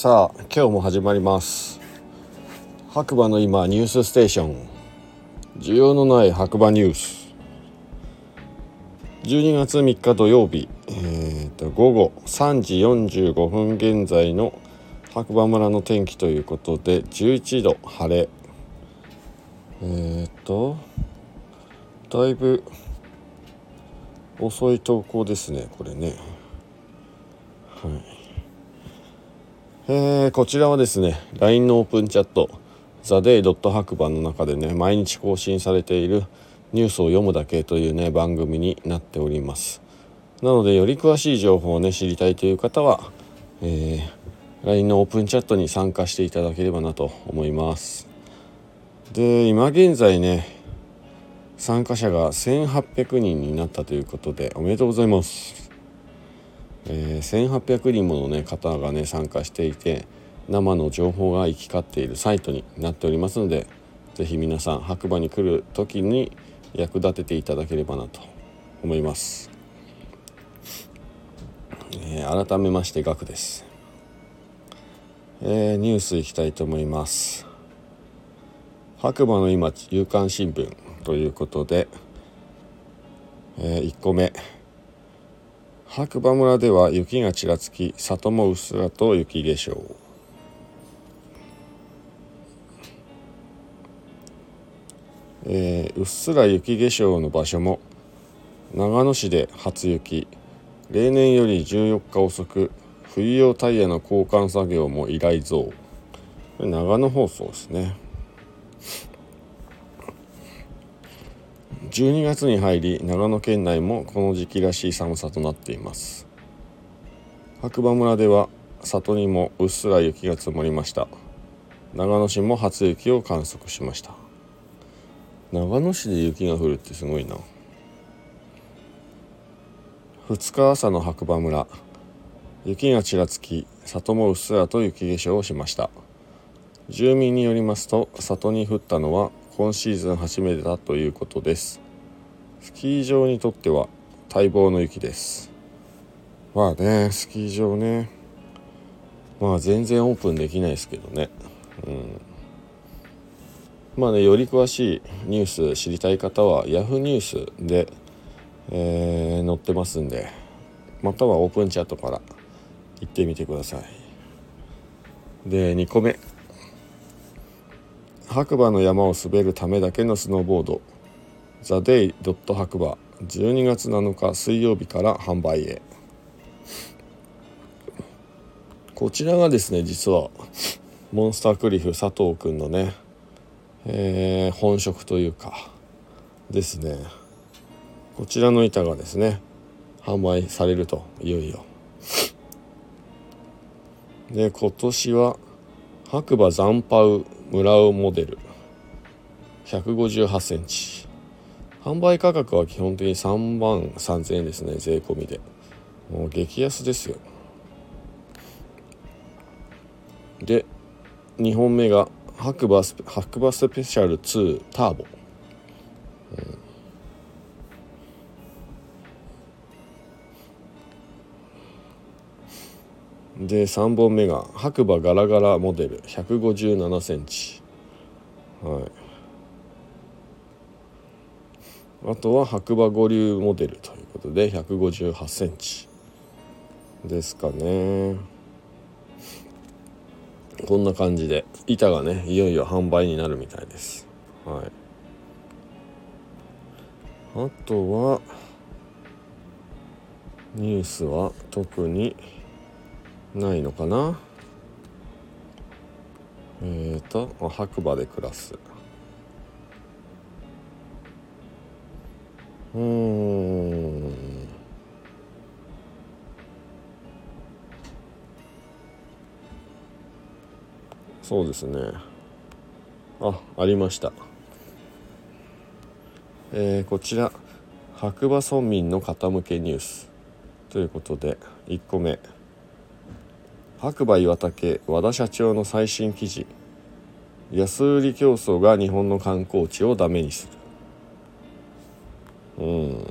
さあ今日も始まります。白馬の今ニュースステーション。需要のない白馬ニュース。12月3日土曜日、えー、と午後3時45分現在の白馬村の天気ということで11度晴れ。えっ、ー、とだいぶ遅い投稿ですねこれね。はい。えー、こちらはですね LINE のオープンチャットザデイドット白馬の中でね毎日更新されているニュースを読むだけというね番組になっております。なのでより詳しい情報をね知りたいという方は、えー、LINE のオープンチャットに参加していただければなと思います。で今現在ね参加者が1800人になったということでおめでとうございます、えー、1800人もの、ね、方がね参加していて生の情報が行き交っているサイトになっておりますので是非皆さん白馬に来る時に役立てていただければなと思います、えー、改めましてガクです、えー、ニュースいきたいと思います。白馬の今夕刊新聞ということで、えー、1個目。白馬村では雪がちらつき里もうっすらと雪化粧。えー、うっすら雪化粧の場所も長野市で初雪。例年より14日遅く冬用タイヤの交換作業も依頼増。長野放送ですね。12月に入り長野県内もこの時期らしい寒さとなっています。白馬村では里にもうっすら雪が積もりました。長野市も初雪を観測しました。長野市で雪が降るってすごいな。2日朝の白馬村雪がちらつき里もうっすらと雪化粧をしました。住民によりますと里に降ったのは今シーズン初めてだということです。スキー場にとっては待望の雪です。まあねスキー場ね。まあ全然オープンできないですけどね。うん。まあねより詳しいニュース知りたい方は Yahoo ニュースで、えー、載ってますんでまたはオープンチャットから行ってみてください。で2個目。白馬の山を滑るためだけのスノーボード。ザ・デイ・ドット白馬。12月7日水曜日から販売へ。こちらがですね実はモンスタークリフ佐藤くんのね、えー、本職というかですね。こちらの板がですね販売されるといよいよ。で今年は白馬残波村尾モデル。158センチ。販売価格は基本的に3万3000円ですね税込みで。もう激安ですよ。で2本目が白馬ス白馬スペシャル2ターボ、うん、で3本目が白馬ガラガラモデル157センチはいあとは白馬五流モデルということで158センチ。ですかね。こんな感じで板がねいよいよ販売になるみたいです。はい。あとはニュースは特にないのかな。えっ、ー、と白馬で暮らす。うん。そうですね。あありました。えー、こちら白馬村民の傾けニュース。ということで1個目。白馬岩竹和田社長の最新記事。安売り競争が日本の観光地をダメにする。うん。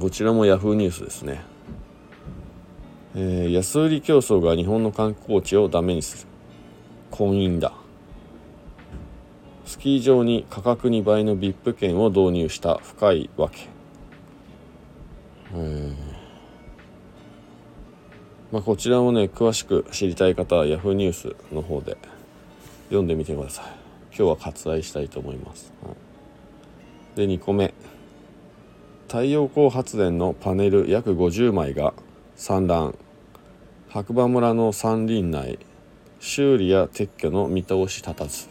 こちらもヤフーニュースですね、ええー、安売り競争が日本の観光地をダメにする。婚姻だ。スキー場に価格2倍の VIP 券を導入した。深いわけ、えー。まあ、こちらもね詳しく知りたい方は Yahoo ニュースの方で読んでみてください。今日は割愛したいと思います、はい、で2個目。太陽光発電のパネル約50枚が散乱。白馬村の山林内修理や撤去の見通し立たず。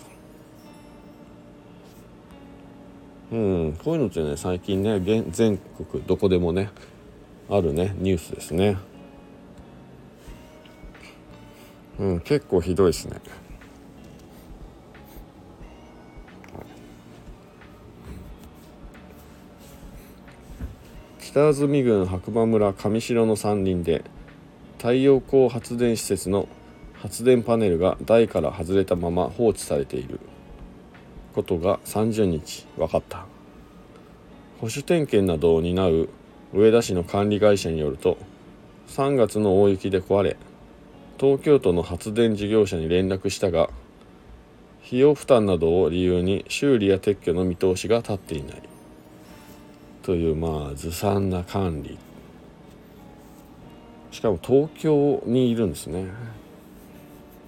うんこういうのってね最近ね全国どこでもねあるねニュースですね。うん結構ひどいですね。北安住郡白馬村上城の山林で太陽光発電施設の発電パネルが台から外れたまま放置されている。ことが30日分かった。保守点検などを担う上田市の管理会社によると3月の大雪で壊れ東京都の発電事業者に連絡したが費用負担などを理由に修理や撤去の見通しが立っていない。というまあずさんな管理。しかも東京にいるんですね。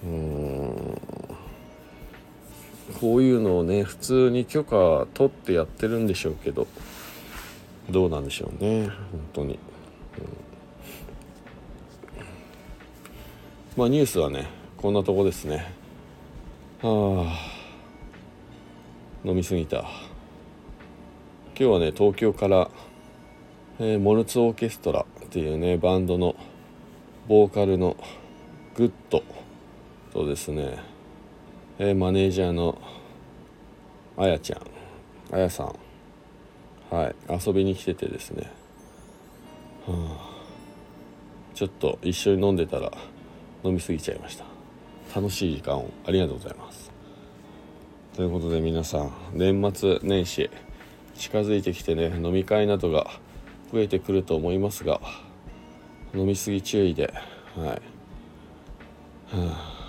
うん。こういうのをね普通に許可取ってやってるんでしょうけどどうなんでしょうね本当に、うん、まあニュースはねこんなとこですね。はあ飲みすぎた。今日はね東京から、えー、モルツオーケストラっていうねバンドのボーカルのグッドとですね、えー、マネージャーのあやちゃんあやさん。はい遊びに来ててですね、は、ちょっと一緒に飲んでたら飲み過ぎちゃいました。楽しい時間を。ありがとうございます。ということで皆さん年末年始近づいてきてね飲み会などが増えてくると思いますが飲み過ぎ注意ではい、はあ、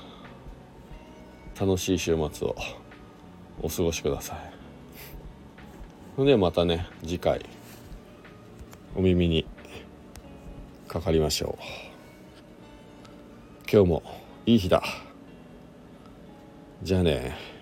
楽しい週末をお過ごしください。それではまたね次回お耳にかかりましょう。今日もいい日だ。じゃあね。